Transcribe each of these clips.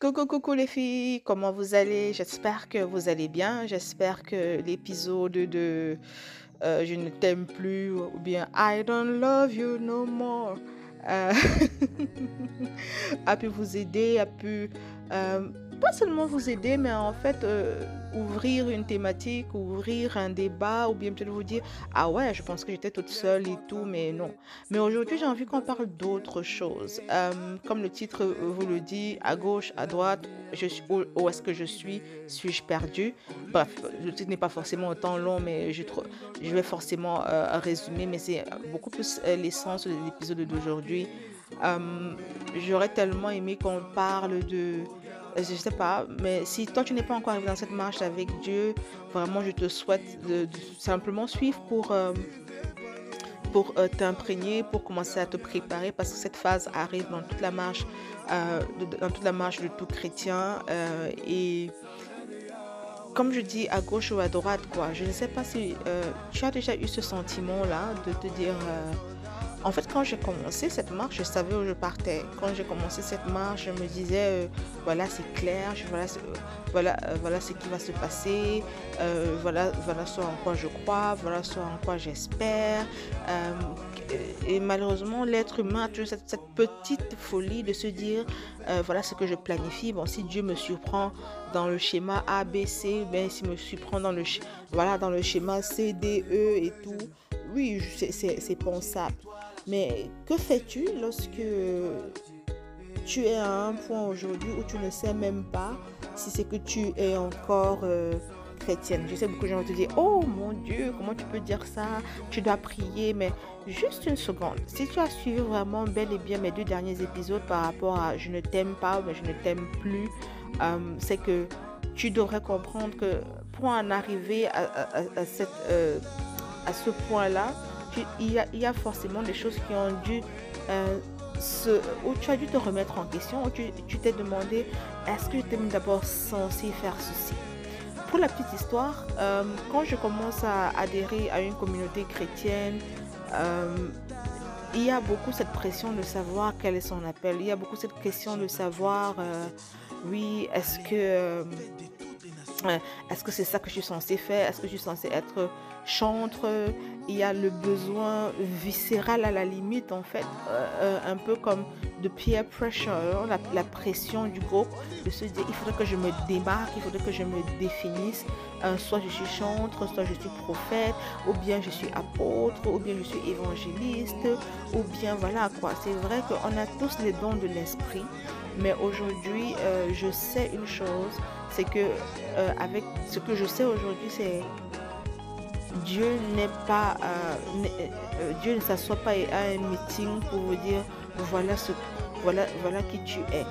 Coucou, coucou les filles, comment vous allez? J'espère que vous allez bien. J'espère que l'épisode de euh, Je ne t'aime plus ou bien I don't love you no more euh, a pu vous aider, a pu euh, pas seulement vous aider, mais en fait euh, ouvrir une thématique, ouvrir un débat, ou bien peut-être vous dire, ah ouais, je pense que j'étais toute seule et tout, mais non. Mais aujourd'hui, j'ai envie qu'on parle d'autre chose. Euh, comme le titre euh, vous le dit, à gauche, à droite, où, est-ce que je suis? Suis-je perdu? Bref, le titre n'est pas forcément autant long, mais je, je vais forcément euh, résumer, mais c'est beaucoup plus l'essence de l'épisode d'aujourd'hui. J'aurais tellement aimé qu'on parle de euh, je sais pas, mais si toi tu n'es pas encore arrivé dans cette marche avec Dieu, vraiment je te souhaite de, simplement suivre pour, euh, pour euh, t'imprégner, pour commencer à te préparer parce que cette phase arrive dans toute la marche, de- dans toute la marche de tout chrétien. et comme je dis à gauche ou à droite, quoi, je ne sais pas si tu as déjà eu ce sentiment-là de te dire. En fait, quand j'ai commencé cette marche, je savais où je partais. Quand j'ai commencé cette marche, je me disais, euh, voilà, c'est clair, voilà, euh, voilà, euh, voilà ce qui va se passer, voilà, voilà ce en quoi je crois, voilà ce en quoi j'espère. Et malheureusement, l'être humain a toujours cette, petite folie de se dire, voilà ce que je planifie. Bon, si Dieu me surprend dans le schéma A, B, C, ben, s'il me surprend dans le, voilà, dans le schéma C, D, E et tout, oui, c'est pensable. Mais que fais-tu lorsque tu es à un point aujourd'hui où tu ne sais même pas si c'est que tu es encore euh, chrétienne? Je sais beaucoup de gens te dire, oh mon Dieu, comment tu peux dire ça? Tu dois prier, mais juste une seconde. Si tu as suivi vraiment bel et bien mes deux derniers épisodes par rapport à je ne t'aime pas, mais je ne t'aime plus, euh, c'est que tu devrais comprendre que pour en arriver à, à- euh, ce point-là, il y a, il y a forcément des choses qui ont dû euh, se, où tu as dû te remettre en question, où tu t'es demandé est-ce que j'étais d'abord censé faire ceci? Pour la petite histoire, euh, quand je commence à adhérer à une communauté chrétienne, euh, il y a beaucoup cette pression de savoir quel est son appel. Il y a beaucoup cette question de savoir, oui, est-ce que Est-ce que c'est ça que je suis censée faire? Est-ce que je suis censée être chantre Il y a le besoin viscéral à la limite, en fait, euh, euh, un peu comme de peer pressure, la, pression du groupe, de se dire il faudrait que je me démarque, il faudrait que je me définisse. Euh, soit je suis chantre, soit je suis prophète, ou bien je suis apôtre, ou bien je suis évangéliste, ou bien voilà quoi. C'est vrai qu'on a tous les dons de l'esprit, mais aujourd'hui, je sais une chose, c'est que avec ce que je sais aujourd'hui, c'est Dieu n'est pas, euh, euh, Dieu ne s'assoit pas à un meeting pour vous dire voilà ce, voilà, voilà qui tu es.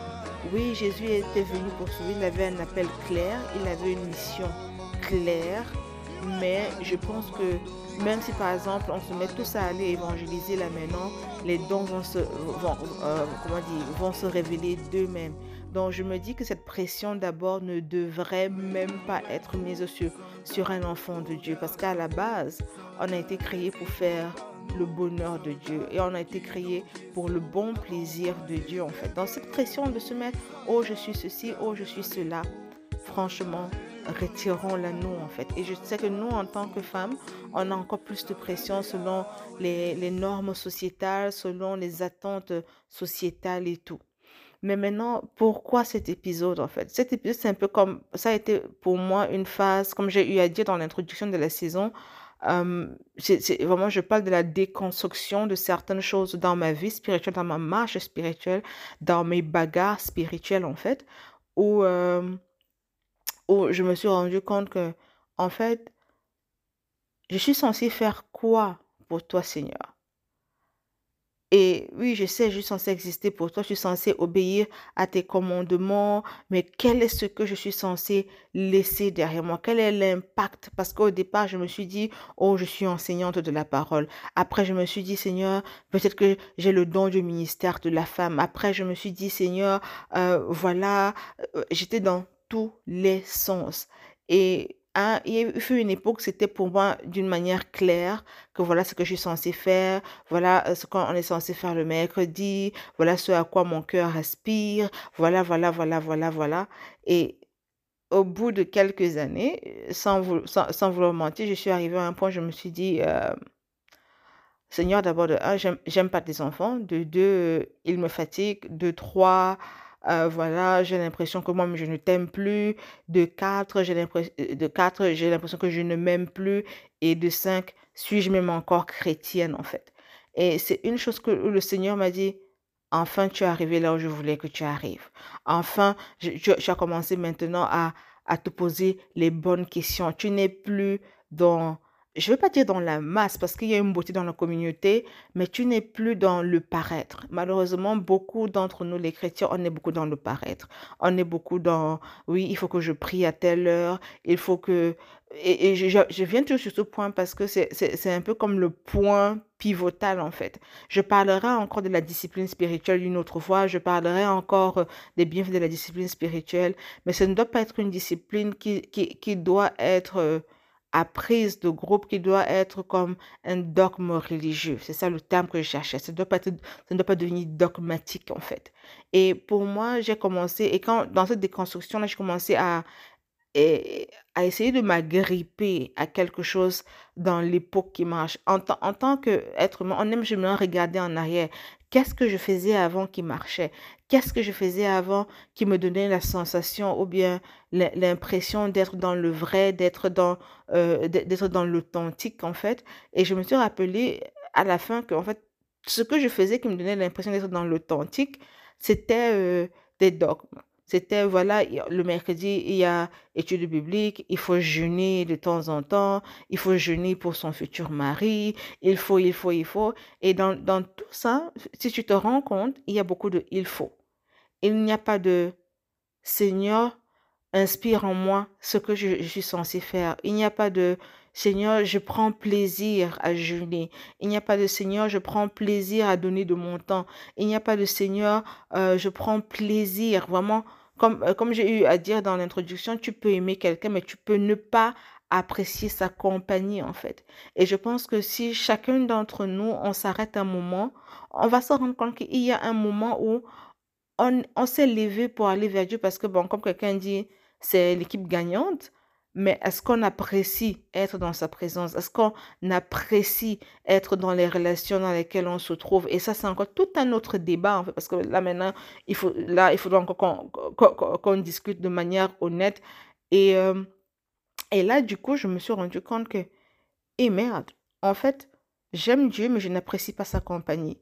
Oui, Jésus était venu pour sauver, il avait un appel clair, il avait une mission claire, mais je pense que même si par exemple on se met tous à aller évangéliser là maintenant, les dons vont se, vont, euh, comment dire, vont se révéler d'eux-mêmes. Donc je me dis que cette pression d'abord ne devrait même pas être mise sur, un enfant de Dieu. Parce qu'à la base, on a été créé pour faire le bonheur de Dieu. Et on a été créé pour le bon plaisir de Dieu en fait. Dans cette pression de se mettre, oh je suis ceci, oh je suis cela, franchement, retirons-la nous en fait. Et je sais que nous, en tant que femmes, on a encore plus de pression selon les normes sociétales, selon les attentes sociétales et tout. Mais maintenant, pourquoi cet épisode en fait? Cet épisode, c'est un peu comme, ça a été pour moi une phase, comme j'ai eu à dire dans l'introduction de la saison, c'est vraiment, je parle de la déconstruction de certaines choses dans ma vie spirituelle, dans ma marche spirituelle, dans mes bagarres spirituelles en fait, où, où je me suis rendu compte que, en fait, je suis censée faire quoi pour toi, Seigneur? Et oui, je sais, je suis censée exister pour toi, je suis censée obéir à tes commandements, mais quel est ce que je suis censée laisser derrière moi? Quel est l'impact? Parce qu'au départ, je me suis dit, oh, je suis enseignante de la parole. Après, je me suis dit, Seigneur, peut-être que j'ai le don du ministère de la femme. Après, je me suis dit, Seigneur, euh, voilà, euh, j'étais dans tous les sens. Et hein, il y a eu une époque, c'était pour moi d'une manière claire que voilà ce que je suis censée faire, voilà euh, ce qu'on est censé faire le mercredi, voilà ce à quoi mon cœur aspire, voilà, voilà, voilà, voilà, voilà. Et au bout de quelques années, sans, sans, vouloir mentir, je suis arrivée à un point, je me suis dit, euh, Seigneur, d'abord, de un, j'aime pas tes enfants. De deux, ils me fatiguent. De trois, euh, voilà, j'ai l'impression que moi, je ne t'aime plus. De quatre, j'ai l'impression, euh, de quatre, j'ai l'impression que je ne m'aime plus. Et de cinq, suis-je même encore chrétienne, en fait? Et c'est une chose que le Seigneur m'a dit, enfin, tu es arrivé là où je voulais que tu arrives. Enfin, tu as commencé maintenant à, à te poser les bonnes questions. Tu n'es plus dans je ne veux pas dire dans la masse, parce qu'il y a une beauté dans la communauté, mais tu n'es plus dans le paraître. Malheureusement, beaucoup d'entre nous, les chrétiens, on est beaucoup dans le paraître. On est beaucoup dans, oui, il faut que je prie à telle heure, il faut que... Et, je, viens toujours sur ce point parce que c'est un peu comme le point pivotal, en fait. Je parlerai encore de la discipline spirituelle une autre fois, je parlerai encore des bienfaits de la discipline spirituelle, mais ce ne doit pas être une discipline qui, qui, qui doit être apprise de groupe qui doit être comme un dogme religieux. C'est ça le terme que je cherchais. Ça, ne doit pas devenir dogmatique en fait. Et pour moi, j'ai commencé, et quand dans cette déconstruction-là, j'ai commencé à, à essayer de m'agripper à quelque chose dans l'époque qui marche. En, en tant qu'être humain, on aime jamais regarder en arrière. Qu'est-ce que je faisais avant qui marchait? Qu'est-ce que je faisais avant qui me donnait la sensation ou bien l'impression d'être dans le vrai, d'être dans, euh, d'être dans l'authentique en fait? Et je me suis rappelé à la fin que en fait, ce que je faisais qui me donnait l'impression d'être dans l'authentique, c'était euh, des dogmes. C'était, voilà, le mercredi, il y a études bibliques, il faut jeûner de temps en temps, il faut jeûner pour son futur mari, il faut, il faut, il faut. Et dans, dans tout ça, si tu te rends compte, il y a beaucoup de il faut. Il n'y a pas de Seigneur, inspire en moi ce que je, suis censé faire. Il n'y a pas de Seigneur, je prends plaisir à jeûner. Il n'y a pas de Seigneur, je prends plaisir à donner de mon temps. Il n'y a pas de Seigneur, euh, je prends plaisir. Vraiment, comme, euh, comme j'ai eu à dire dans l'introduction, tu peux aimer quelqu'un, mais tu peux ne pas apprécier sa compagnie, en fait. Et je pense que si chacun d'entre nous, on s'arrête un moment, on va se rendre compte qu'il y a un moment où on, on s'est levé pour aller vers Dieu parce que, bon, comme quelqu'un dit, c'est l'équipe gagnante. Mais est-ce qu'on apprécie être dans sa présence? Est-ce qu'on apprécie être dans les relations dans lesquelles on se trouve? Et ça, c'est encore tout un autre débat, en fait, parce que là, maintenant, il faut, là, il faudra encore qu'on discute de manière honnête. Et, euh, et là, du coup, je me suis rendu compte que, et merde, en fait, j'aime Dieu, mais je n'apprécie pas sa compagnie.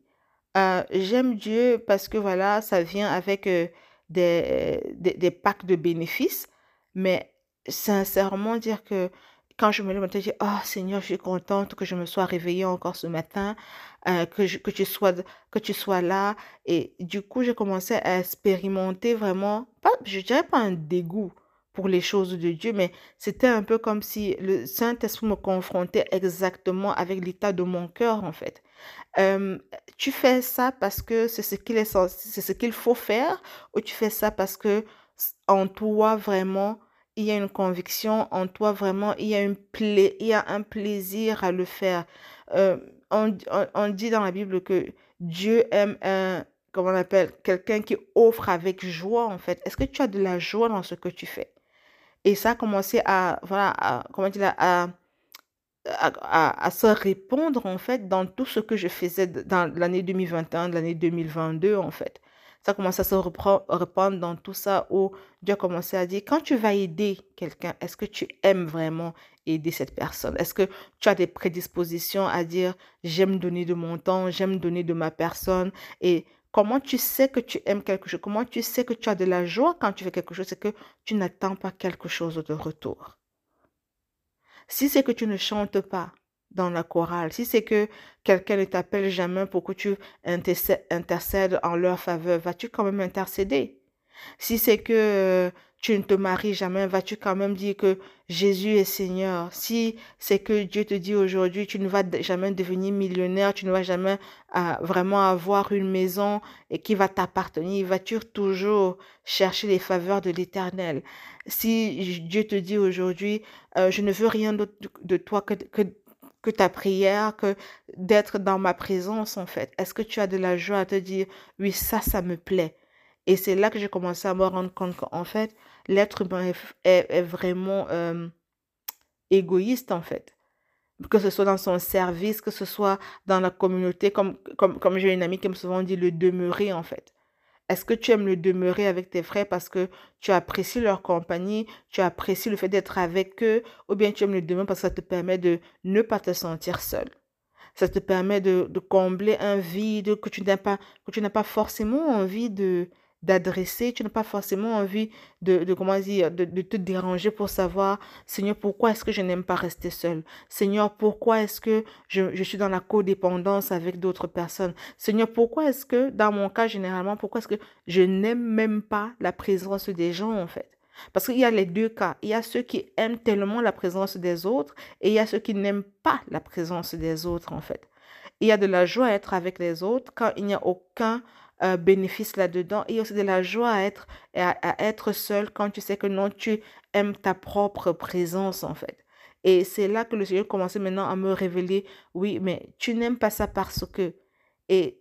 Euh, j'aime Dieu parce que, voilà, ça vient avec euh, des, des packs de bénéfices, mais sincèrement dire que quand je me lève je dis, oh Seigneur, je suis contente que je me sois réveillée encore ce matin, euh, que, que, tu sois, que tu sois là. Et du coup, j'ai commencé à expérimenter vraiment, pas, je dirais pas un dégoût pour les choses de Dieu, mais c'était un peu comme si le Saint-Esprit me confrontait exactement avec l'état de mon cœur, en fait. Tu fais ça parce que c'est ce qu'il est c'est ce qu'il faut faire, ou tu fais ça parce que en toi vraiment il y a une conviction en toi, vraiment, il y a, une il y a un plaisir à le faire. Euh, on, dit dans la Bible que Dieu aime un, comment on appelle, quelqu'un qui offre avec joie, en fait. Est-ce que tu as de la joie dans ce que tu fais? Et ça a commencé à, voilà, comment dire, à, à, se répondre, en fait, dans tout ce que je faisais dans l'année 2021, l'année 2022, en fait ça commence à se répandre dans tout ça où Dieu a commencé à dire, quand tu vas aider quelqu'un, est-ce que tu aimes vraiment aider cette personne? Est-ce que tu as des prédispositions à dire, j'aime donner de mon temps, j'aime donner de ma personne? Et Comment tu sais que tu aimes quelque chose? Comment tu sais que tu as de la joie quand tu fais quelque chose? C'est que tu n'attends pas quelque chose de retour? Si c'est que tu ne chantes pas, dans la chorale, si c'est que quelqu'un ne t'appelle jamais pour que tu intercèdes en leur faveur, vas-tu quand même intercéder? Si c'est que tu ne te maries jamais, vas-tu quand même dire que Jésus est Seigneur? Si c'est que Dieu te dit aujourd'hui, tu ne vas jamais devenir millionnaire, tu ne vas jamais euh, vraiment avoir une maison qui va t'appartenir, vas-tu toujours chercher les faveurs de l'Éternel? Si Dieu te dit aujourd'hui, euh, je ne veux rien d'autre de toi que que ta prière, que d'être dans ma présence en fait? Est-ce que tu as de la joie à te dire, oui, ça, ça me plaît? Et c'est là que j'ai commencé à me rendre compte qu'en fait, l'être humain est, vraiment égoïste en fait. Que ce soit dans son service, que ce soit dans la communauté, comme, comme, comme j'ai une amie qui me souvent dit le demeurer en fait. Est-ce que tu aimes le demeurer avec tes frères parce que tu apprécies leur compagnie, tu apprécies le fait d'être avec eux, ou bien tu aimes le demeurer parce que ça te permet de ne pas te sentir seul? Ça te permet de, combler un vide que tu n'as pas forcément envie de, d'adresser, tu n'as pas forcément envie de, de comment dire, de, de, te déranger pour savoir, Seigneur, pourquoi est-ce que je n'aime pas rester seul? Seigneur, pourquoi est-ce que je, je suis dans la codépendance avec d'autres personnes? Seigneur, pourquoi est-ce que, dans mon cas généralement, pourquoi est-ce que je n'aime même pas la présence des gens, en fait? Parce qu'il y a les deux cas. Il y a ceux qui aiment tellement la présence des autres et il y a ceux qui n'aiment pas la présence des autres, en fait. Il y a de la joie à être avec les autres quand il n'y a aucun euh, bénéfice là-dedans. Et aussi de la joie à être, à, être seul quand tu sais que non, tu aimes ta propre présence en fait. Et c'est là que le Seigneur commençait maintenant à me révéler, oui, mais tu n'aimes pas ça parce que. Et,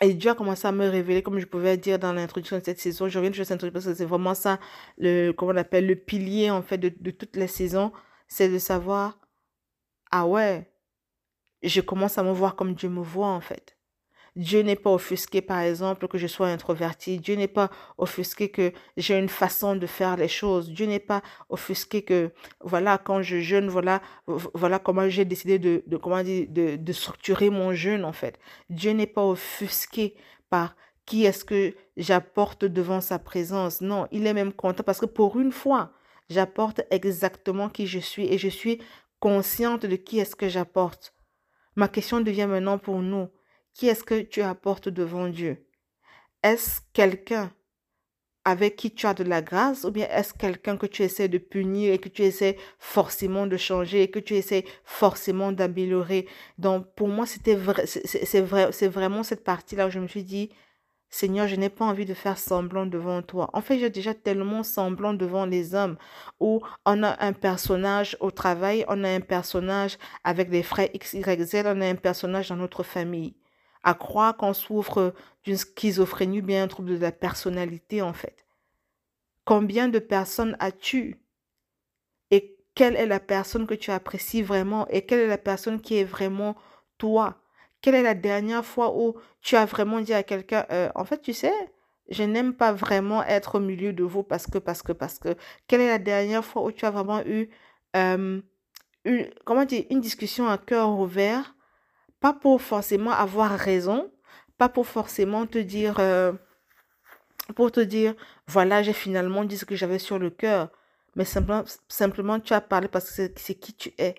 et Dieu a commencé à me révéler, comme je pouvais dire dans l'introduction de cette saison. Je reviens de cette introduction parce que c'est vraiment ça, le, comment on appelle, le pilier en fait de, de toute la saison. C'est de savoir, ah ouais, je commence à me voir comme Dieu me voit en fait. Dieu n'est pas offusqué, par exemple, que je sois introverti. Dieu n'est pas offusqué que j'ai une façon de faire les choses. Dieu n'est pas offusqué que, voilà, quand je jeûne, voilà, voilà comment j'ai décidé de, comment dire, de, de structurer mon jeûne, en fait. Dieu n'est pas offusqué par qui est-ce que j'apporte devant sa présence. Non, il est même content parce que pour une fois, j'apporte exactement qui je suis et je suis consciente de qui est-ce que j'apporte. Ma question devient maintenant pour nous, qui est-ce que tu apportes devant Dieu? Est-ce quelqu'un avec qui tu as de la grâce ou bien est-ce quelqu'un que tu essaies de punir et que tu essaies forcément de changer et que tu essaies forcément d'améliorer? Donc pour moi, c'est vrai, c'est vraiment cette partie-là où je me suis dit, Seigneur, je n'ai pas envie de faire semblant devant toi. En fait, j'ai déjà tellement semblant devant les hommes où on a un personnage au travail, on a un personnage avec des frères X, Y, Z, on a un personnage dans notre famille à croire qu'on souffre d'une schizophrénie ou bien un trouble de la personnalité en fait. Combien de personnes as-tu? Et quelle est la personne que tu apprécies vraiment? Et quelle est la personne qui est vraiment toi? Quelle est la dernière fois où tu as vraiment dit à quelqu'un, euh, en fait, tu sais, je n'aime pas vraiment être au milieu de vous parce que, parce que, parce que. Quelle est la dernière fois où tu as vraiment eu, euh, une, comment dire, une discussion à cœur ouvert pas pour forcément avoir raison, pas pour forcément te dire, euh, pour te dire, voilà, j'ai finalement dit ce que j'avais sur le cœur, mais simplement, simplement tu as parlé parce que c'est qui tu es.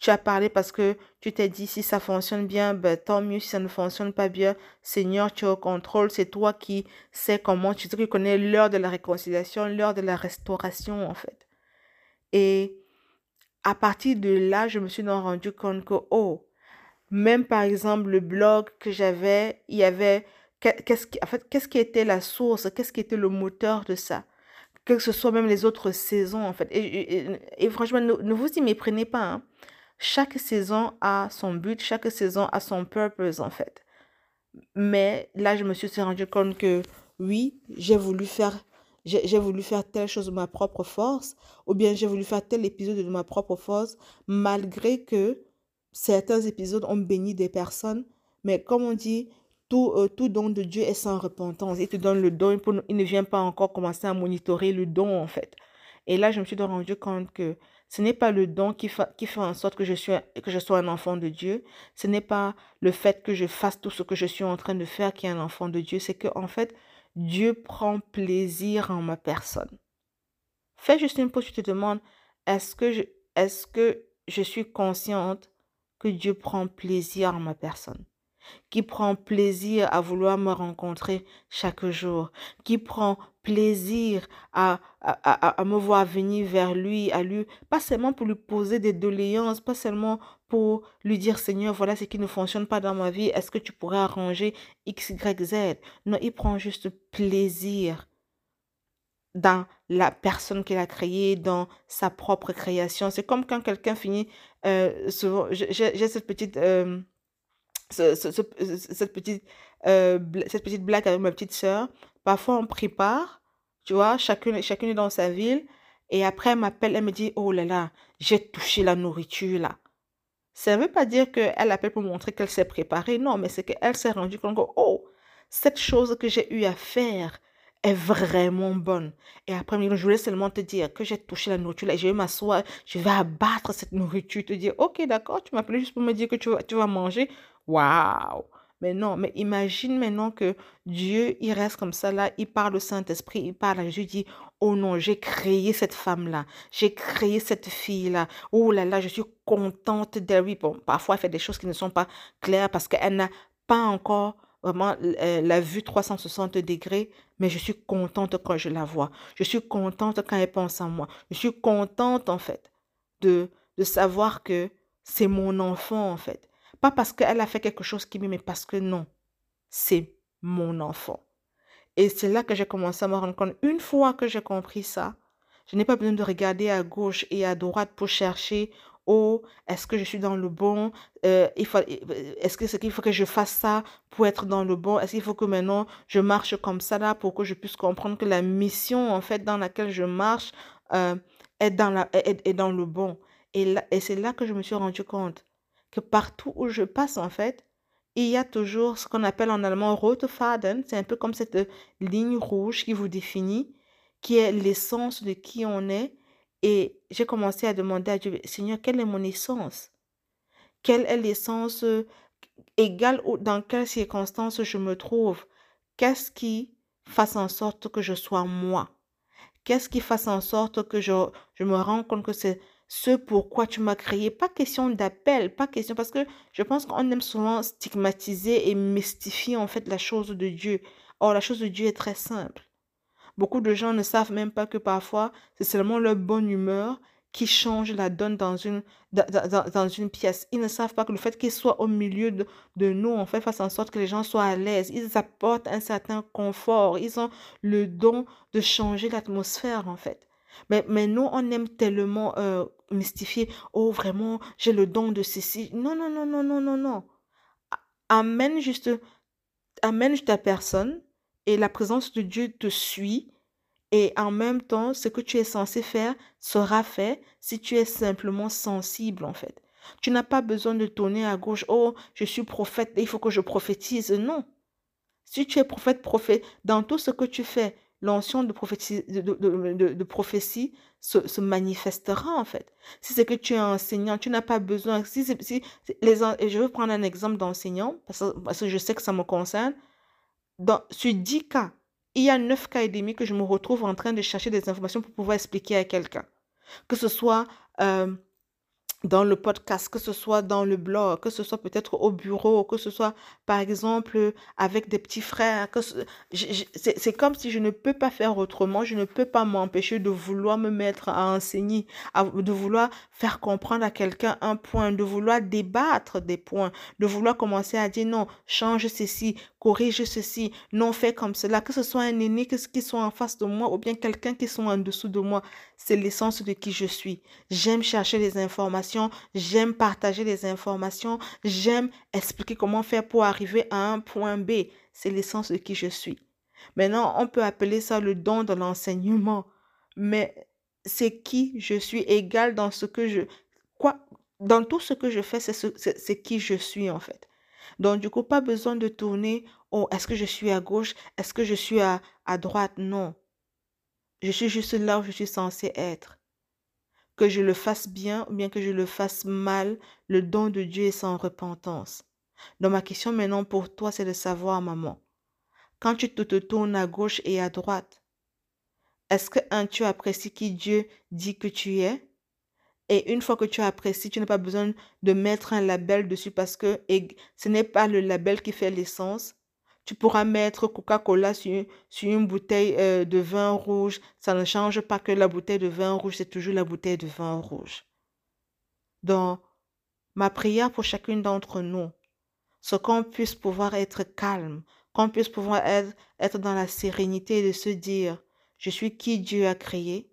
Tu as parlé parce que tu t'es dit si ça fonctionne bien, ben, tant mieux si ça ne fonctionne pas bien. Seigneur, tu es au contrôle. C'est toi qui sais comment, tu, tu connais l'heure de la réconciliation, l'heure de la restauration en fait. Et à partir de là, je me suis rendu compte que, oh, même par exemple, le blog que j'avais, il y avait qu'est-ce qui, en fait, qu'est-ce qui était la source, qu'est-ce qui était le moteur de ça? Que ce soit même les autres saisons, en fait. Et, franchement, ne, vous y méprenez pas. Hein. Chaque saison a son but, chaque saison a son purpose, en fait. Mais là, je me suis rendu compte que oui, j'ai voulu faire j'ai voulu faire telle chose de ma propre force, ou bien j'ai voulu faire tel épisode de ma propre force, malgré que certains épisodes ont béni des personnes, mais comme on dit, tout, euh, tout don de Dieu est sans repentance. Il te donne le don, il ne vient pas encore commencer à monitorer le don, en fait. Et là, je me suis rendu compte que ce n'est pas le don qui, qui fait en sorte que je, suis, que je sois un enfant de Dieu. Ce n'est pas le fait que je fasse tout ce que je suis en train de faire qui est un enfant de Dieu. C'est que, en fait, Dieu prend plaisir en ma personne. Fais juste une pause, tu te demandes, est-ce que je, est-ce que je suis consciente que Dieu prend plaisir en ma personne. qui prend plaisir à vouloir me rencontrer chaque jour, qui prend plaisir à, à, me voir venir vers lui, à lui, pas seulement pour lui poser des doléances, pas seulement pour lui dire Seigneur, voilà ce qui ne fonctionne pas dans ma vie, est-ce que tu pourrais arranger X, Y, Z? Non, il prend juste plaisir dans la personne qu'il a créée, dans sa propre création. C'est comme quand quelqu'un finit, euh, j'ai cette petite... Euh, cette, petite, euh, cette petite blague avec ma petite sœur. Parfois, on prépare, tu vois, chacune, chacune est dans sa ville. Et après, elle m'appelle, elle me dit, oh là là, j'ai touché la nourriture là. Ça ne veut pas dire qu'elle appelle pour montrer qu'elle s'est préparée. Non, mais c'est qu'elle s'est rendue compte que, oh, cette chose que j'ai eu à faire est vraiment bonne. Et après, je voulais seulement te dire que j'ai touché la nourriture là, je vais m'asseoir, je vais abattre cette nourriture, te dire, ok, d'accord, tu m'appelles juste pour me dire que tu vas, tu vas manger. Waouh! Mais non, mais imagine maintenant que Dieu, il reste comme ça là, il parle au Saint-Esprit, il parle à Jésus, dit, oh non, j'ai créé cette femme-là, j'ai créé cette fille-là, oh là là, je suis contente d'elle. Oui, bon, parfois elle fait des choses qui ne sont pas claires parce qu'elle n'a pas encore vraiment euh, la vue 360 degrés, mais je suis contente quand je la vois. Je suis contente quand elle pense à moi. Je suis contente en fait de, de savoir que c'est mon enfant en fait. Pas parce qu'elle a fait quelque chose qui m'aime, mais parce que non, c'est mon enfant. Et c'est là que j'ai commencé à me rendre compte. Une fois que j'ai compris ça, je n'ai pas besoin de regarder à gauche et à droite pour chercher oh, est-ce que je suis dans le bon euh, Est-ce que c'est qu'il faut que je fasse ça pour être dans le bon Est-ce qu'il faut que maintenant je marche comme ça là pour que je puisse comprendre que la mission en fait dans laquelle je marche euh, est, dans la, est, dans le bon Et, et c'est là que je me suis rendu compte que partout où je passe, en fait, il y a toujours ce qu'on appelle en allemand rote faden. C'est un peu comme cette ligne rouge qui vous définit, qui est l'essence de qui on est. Et j'ai commencé à demander à Dieu, Seigneur, quelle est mon essence? Quelle est l'essence euh, égale dans quelles circonstances je me trouve? Qu'est-ce qui fasse en sorte que je sois moi? Qu'est-ce qui fasse en sorte que je, je me rends compte que c'est ce pourquoi tu m'as créé. Pas question d'appel, pas question, parce que je pense qu'on aime souvent stigmatiser et mystifier en fait la chose de Dieu. Or, la chose de Dieu est très simple. Beaucoup de gens ne savent même pas que parfois, c'est seulement leur bonne humeur qui change la donne dans une, dans, une pièce. Ils ne savent pas que le fait qu'ils soient au milieu de, nous, en fait, fasse en sorte que les gens soient à l'aise. Ils apportent un certain confort. Ils ont le don de changer l'atmosphère, en fait. Mais, mais nous, on aime tellement euh, mystifier. Oh, vraiment, j'ai le don de ceci. Non, non, non, non, non, non, non. Amène juste, amène ta personne et la présence de Dieu te suit. Et en même temps, ce que tu es censé faire sera fait si tu es simplement sensible, en fait. Tu n'as pas besoin de tourner à gauche. Oh, je suis prophète, il faut que je prophétise. Non. Si tu es prophète, prophète, dans tout ce que tu fais, l'onction de prophétie, de, prophétie se, manifestera en fait. Si c'est que tu es enseignant, tu n'as pas besoin. Si, les, je veux prendre un exemple d'enseignant parce, que je sais que ça me concerne. Sur 10 cas, il y a 9 cas et demi que je me retrouve en train de chercher des informations pour pouvoir expliquer à quelqu'un. Que ce soit euh, dans le podcast, que ce soit dans le blog, que ce soit peut-être au bureau, que ce soit par exemple avec des petits frères. C'est comme si je ne peux pas faire autrement, je ne peux pas m'empêcher de vouloir me mettre à enseigner, de vouloir faire comprendre à quelqu'un un point, de vouloir débattre des points, de vouloir commencer à dire non, change ceci, corrige ceci, non, fais comme cela, que ce soit un aîné qui soit en face de moi ou bien quelqu'un qui soit en dessous de moi. C'est l'essence de qui je suis. J'aime chercher les informations j'aime partager les informations, j'aime expliquer comment faire pour arriver à un point B. C'est l'essence de qui je suis. Maintenant, on peut appeler ça le don de l'enseignement, mais c'est qui je suis égal dans ce que je... Quoi Dans tout ce que je fais, c'est qui je suis en fait. Donc, du coup, pas besoin de tourner, oh, est-ce que je suis à gauche Est-ce que je suis à, à droite? Non. Je suis juste là où je suis censé être que je le fasse bien ou bien que je le fasse mal, le don de Dieu est sans repentance. Donc ma question maintenant pour toi, c'est de savoir, maman, quand tu te, tournes à gauche et à droite, est-ce que, un, tu apprécies qui Dieu dit que tu es? Et une fois que tu apprécies, tu n'as pas besoin de mettre un label dessus parce que ce n'est pas le label qui fait l'essence. Tu pourras mettre Coca-Cola sur, une bouteille euh, de vin rouge. Ça ne change pas que la bouteille de vin rouge, c'est toujours la bouteille de vin rouge. Donc, ma prière pour chacune d'entre nous, c'est qu'on puisse pouvoir être calme, qu'on puisse pouvoir être, être dans la sérénité et de se dire, je suis qui Dieu a créé.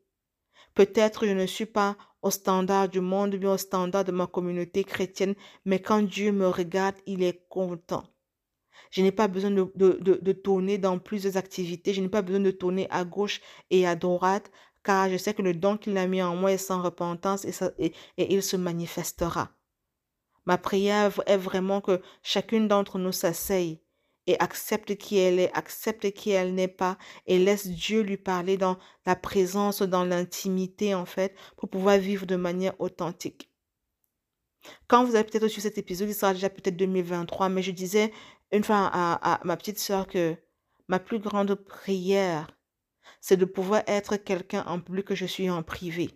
Peut-être je ne suis pas au standard du monde, bien au standard de ma communauté chrétienne, mais quand Dieu me regarde, il est content. Je n'ai pas besoin de, de, tourner dans plusieurs activités, je n'ai pas besoin de tourner à gauche et à droite, car je sais que le don qu'il a mis en moi est sans repentance et, et, et il se manifestera. Ma prière est vraiment que chacune d'entre nous s'asseye et accepte qui elle est, accepte qui elle n'est pas et laisse Dieu lui parler dans la présence, dans l'intimité en fait, pour pouvoir vivre de manière authentique. Quand vous avez peut-être reçu cet épisode, il sera déjà peut-être 2023, mais je disais une fois à, ma petite soeur que ma plus grande prière, c'est de pouvoir être quelqu'un en public que je suis en privé.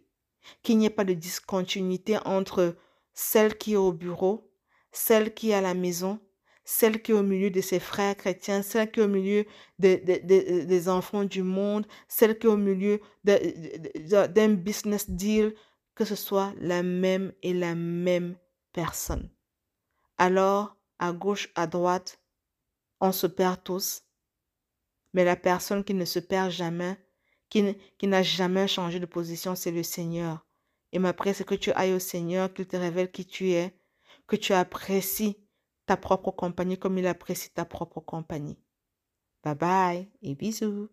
Qu'il n'y ait pas de discontinuité entre celle qui est au bureau, celle qui est à la maison celle qui est au milieu de ses frères chrétiens, celle qui est au milieu des enfants du monde, celle qui est au milieu d'un business deal, que ce soit la même et la même personne. Alors, à gauche, à droite, on se perd tous, mais la personne qui ne se perd jamais, qui, n'a jamais changé de position, c'est le Seigneur. Et ma c'est que tu ailles au Seigneur, qu'il te révèle qui tu es, que tu apprécies ta propre compagnie comme il apprécie ta propre compagnie. Bye bye et bisous.